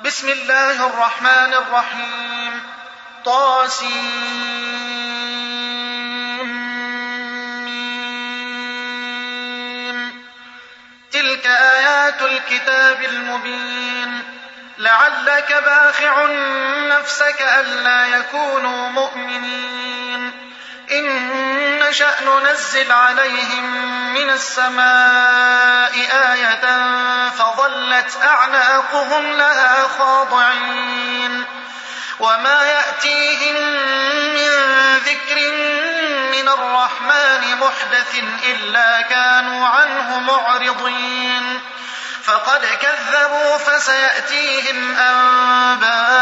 بسم الله الرحمن الرحيم. طاسين تلك آيات الكتاب المبين. لعلك باخع نفسك ألا يكونوا مؤمنين. إن نشأ ننزل عليهم من السماء آية فظلت أعناقهم لها خاضعين وما يأتيهم من ذكر من الرحمن محدث إلا كانوا عنه معرضين فقد كذبوا فسيأتيهم أنباء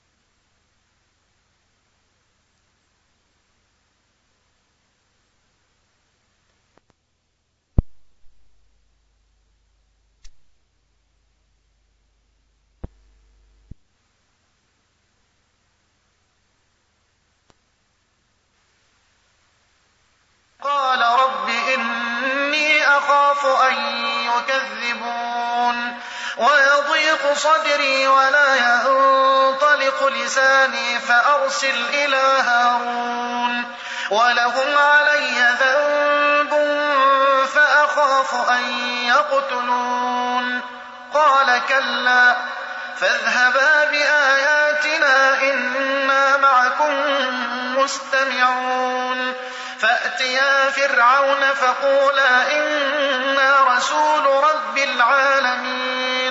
فأرسل إلى هارون. ولهم علي ذنب فأخاف أن يقتلون. قال كلا فاذهبا بآياتنا إنا معكم مستمعون. فأتيا فرعون فقولا إنا رسول رب العالمين.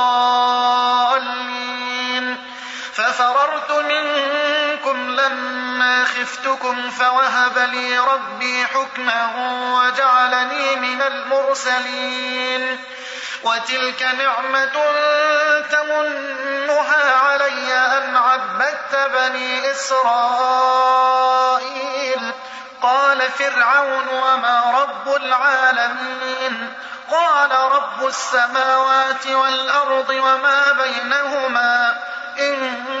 خفتكم فوهب لي ربي حكما وجعلني من المرسلين وتلك نعمة تمنها علي أن عبدت بني إسرائيل. قال فرعون وما رب العالمين؟ قال رب السماوات والأرض وما بينهما؟ إن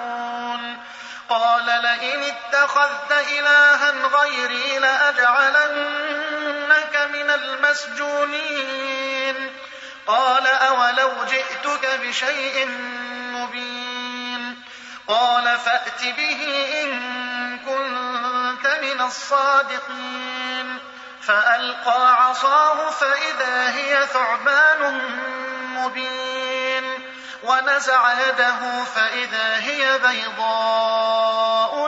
اتخذت إلها غيري لأجعلنك من المسجونين. قال أولو جئتك بشيء مبين. قال فأت به إن كنت من الصادقين. فألقى عصاه فإذا هي ثعبان مبين. ونزع يده فإذا هي بيضاء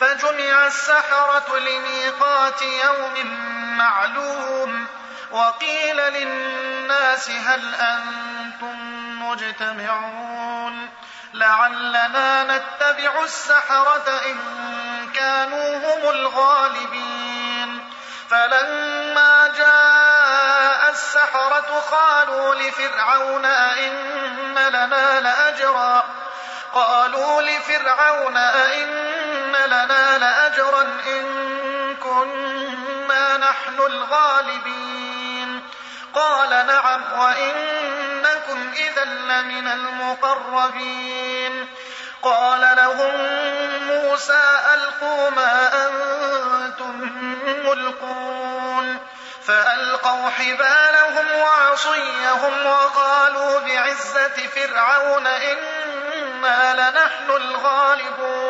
فجمع السحرة لميقات يوم معلوم وقيل للناس هل أنتم مجتمعون لعلنا نتبع السحرة إن كانوا هم الغالبين فلما جاء السحرة قالوا لفرعون أئن لنا لأجرا قالوا لفرعون أئن لنا لأجرا إن كنا نحن الغالبين. قال نعم وإنكم إذا لمن المقربين. قال لهم موسى ألقوا ما أنتم ملقون. فألقوا حبالهم وعصيهم وقالوا بعزة فرعون إنا لنحن الغالبون.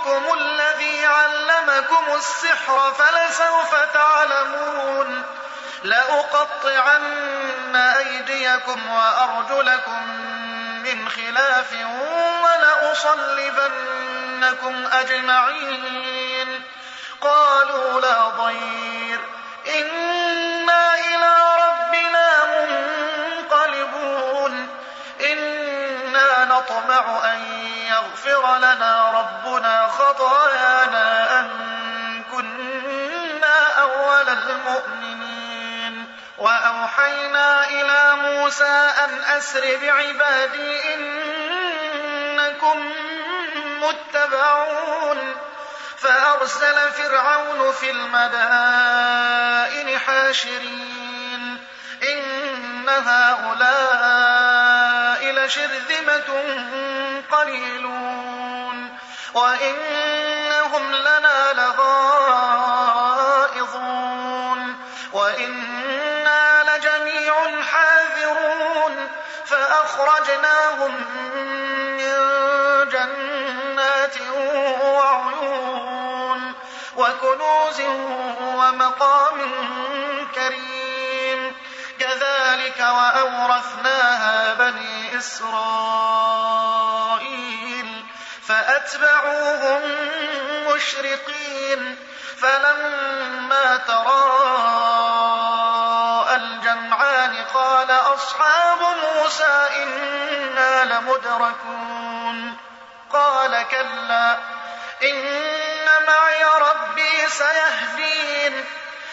لكبيركم الذي علمكم السحر فلسوف تعلمون لأقطعن أيديكم وأرجلكم من خلاف ولأصلبنكم أجمعين. قالوا لا ضير. إنا يغفر لنا ربنا خطايانا أن كنا أول المؤمنين. وأوحينا إلى موسى أن أسر بعبادي إنكم متبعون. فأرسل فرعون في المدائن حاشرين. إن هؤلاء لشرذمة قليلون وإنهم لنا لغائظون وإنا لجميع حاذرون فأخرجناهم من جنات وعيون وكنوز ومقام كريم كذلك وأورثناها بني إسرائيل فأتبعوهم مشرقين فلما تراءى الجمعان قال أصحاب موسى إنا لمدركون قال كلا إن معي ربي سيهدين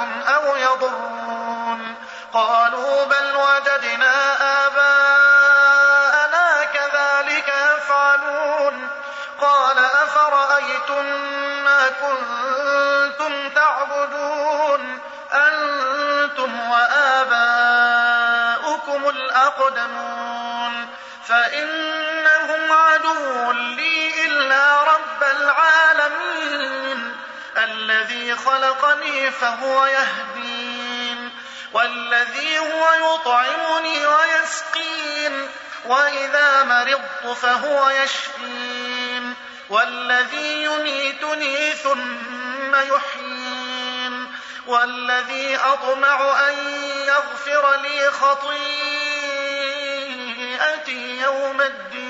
ينفعونكم أو يضرون. قالوا بل وجدنا آباءنا كذلك يفعلون. قال أفرأيتم ما كنتم تعبدون؟ أنتم وآباؤكم الأقدمون. فإنهم عدو لي إلا رب العالمين. الذي خلقني فهو يهدين والذي هو يطعمني ويسقين وإذا مرضت فهو يشفين والذي يميتني ثم يحيين والذي أطمع أن يغفر لي خطيئتي يوم الدين.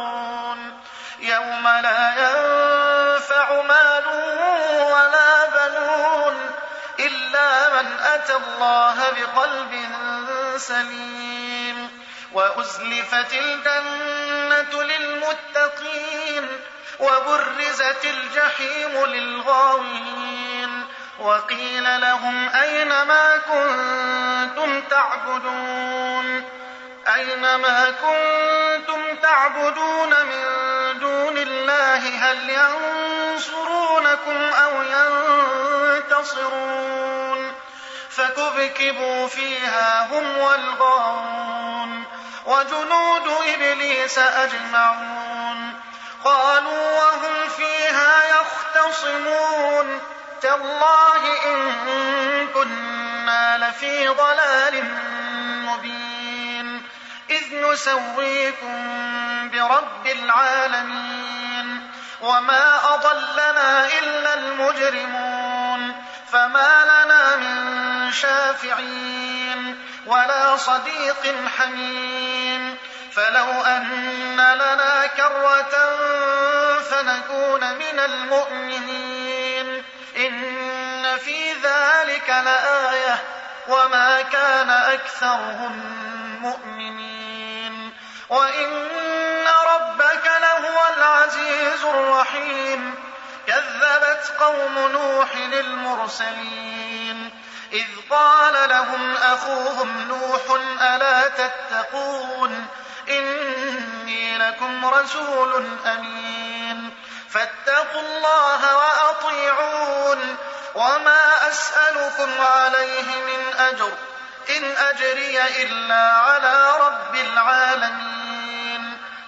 يوم لا ينفع مال ولا بنون إلا من أتى الله بقلب سليم وأزلفت الجنة للمتقين وبرزت الجحيم للغاوين وقيل لهم أين ما كنتم تعبدون أين ما كنتم تعبدون من الله هل ينصرونكم أو ينتصرون فكبكبوا فيها هم والغاوون وجنود إبليس أجمعون قالوا وهم فيها يختصمون تالله إن كنا لفي ضلال مبين إذ نسويكم برب العالمين وما أضلنا إلا المجرمون فما لنا من شافعين ولا صديق حميم فلو أن لنا كرة فنكون من المؤمنين إن في ذلك لآية وما كان أكثرهم مؤمنين وإن لهو العزيز الرحيم. كذبت قوم نوح المرسلين إذ قال لهم أخوهم نوح ألا تتقون؟ إني لكم رسول أمين. فاتقوا الله وأطيعون. وما أسألكم عليه من أجر. إن أجري إلا على رب العالمين.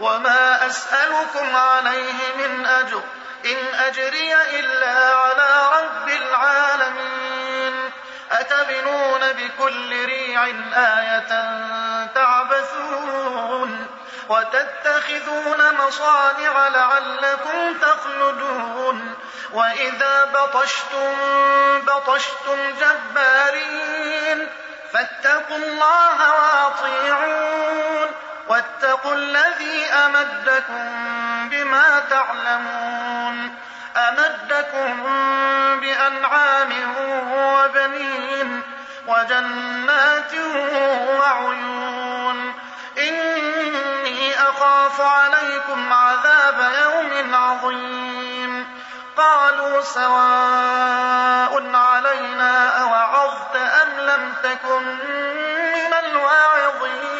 وما أسألكم عليه من أجر إن أجري إلا على رب العالمين أتبنون بكل ريع آية تعبثون وتتخذون مصانع لعلكم تخلدون وإذا بطشتم بطشتم جبارين فاتقوا الله وأطيعون واتقوا الذي أمدكم بما تعلمون أمدكم بأنعام وبنين وجنات وعيون إني أخاف عليكم عذاب يوم عظيم قالوا سواء علينا أوعظت أم لم تكن من الواعظين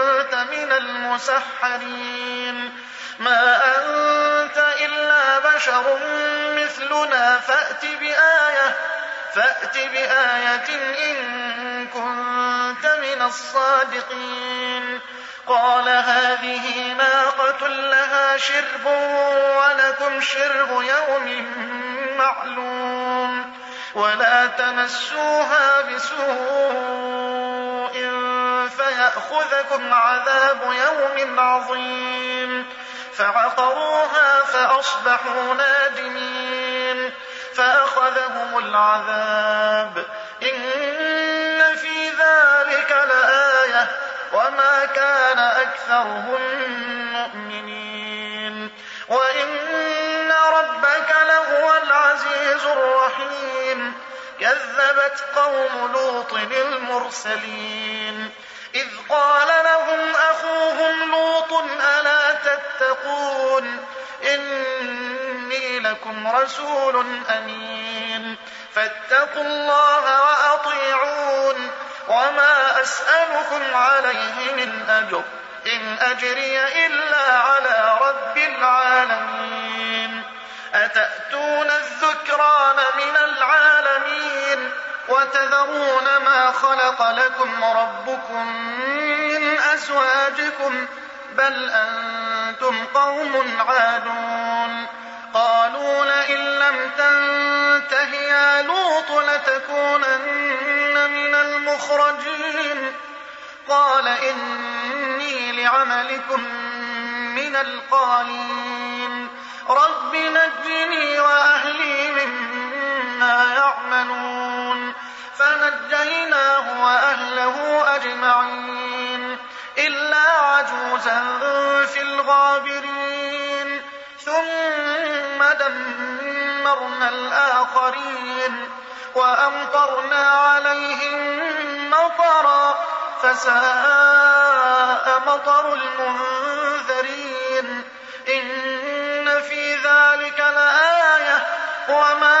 من المسحرين. ما أنت إلا بشر مثلنا فأت بآية فأت بآية إن كنت من الصادقين. قال هذه ناقة لها شرب ولكم شرب يوم معلوم. ولا تمسوها بسوء فيأخذكم عذاب يوم عظيم. فعقروها فأصبحوا نادمين. فأخذهم العذاب. إن في ذلك لآية. وما كان أكثرهم مؤمنين. وإن ربك لهو العزيز الرحيم. كذبت قوم لوط المرسلين إذ قال لهم أخوهم لوط ألا تتقون؟ إني لكم رسول أمين. فاتقوا الله وأطيعون. وما أسألكم عليه من أجر. إن أجري إلا على رب العالمين. أتأتون الذكران من وتذرون ما خلق لكم ربكم من أزواجكم بل أنتم قوم عادون. قالوا لئن لم تنته يا لوط لتكونن من المخرجين. قال إني لعملكم من القالين. رب نجني وأهلي مما يعملون. وأهله أجمعين إلا عجوزا في الغابرين ثم دمرنا الآخرين وأمطرنا عليهم مطرا فساء مطر المنذرين إن في ذلك لآية وما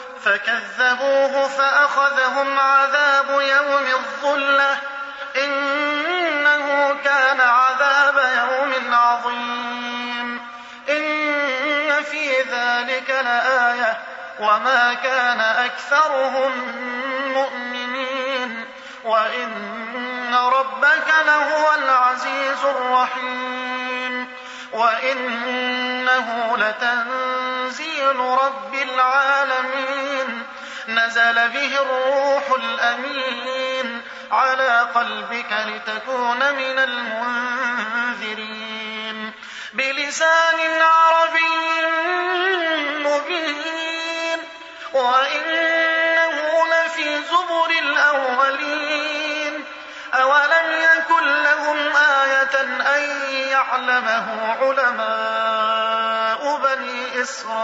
فكذبوه فأخذهم عذاب يوم الظلة إنه كان عذاب يوم عظيم. إن في ذلك لآية وما كان أكثرهم مؤمنين. وإن ربك لهو العزيز الرحيم. وإنه لتنزيل رب العالمين نزل به الروح الأمين على قلبك لتكون من المنذرين بلسان عربي مبين وإنه لفي زبر الأولين أولم يكن يعلمه علماء بني إسرائيل.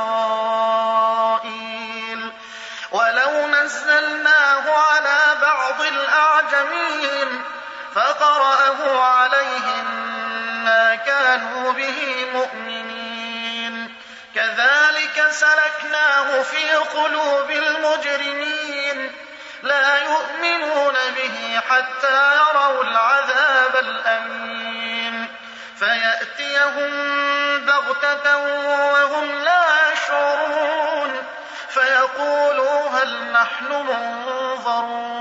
ولو نزلناه على بعض الأعجمين فقرأه عليهم ما كانوا به مؤمنين. كذلك سلكناه في قلوب المجرمين. لا يؤمنون به حتى يروا العذاب الأليم فيأتيهم بغتة وهم لا يشعرون. فيقولوا هل نحن منظرون؟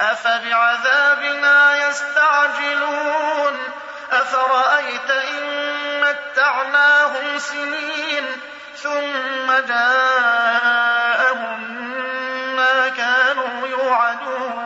أفبعذابنا يستعجلون؟ أفرأيت إن متعناهم سنين ثم جاءهم ما كانوا يوعدون؟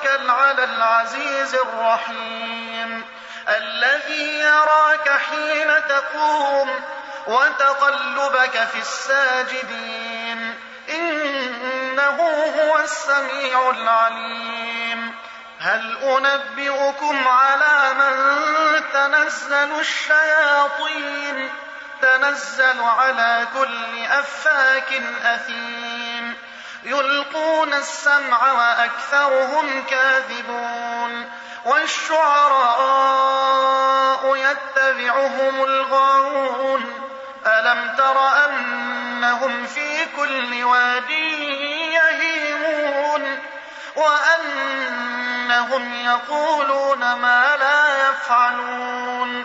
وتوكل على العزيز الرحيم الذي يراك حين تقوم وتقلبك في الساجدين إنه هو السميع العليم هل أنبئكم على من تنزل الشياطين تنزل على كل أفاك أثيم يلقون السمع وأكثرهم كاذبون والشعراء يتبعهم الغاوون ألم تر أنهم في كل واد يهيمون وأنهم يقولون ما لا يفعلون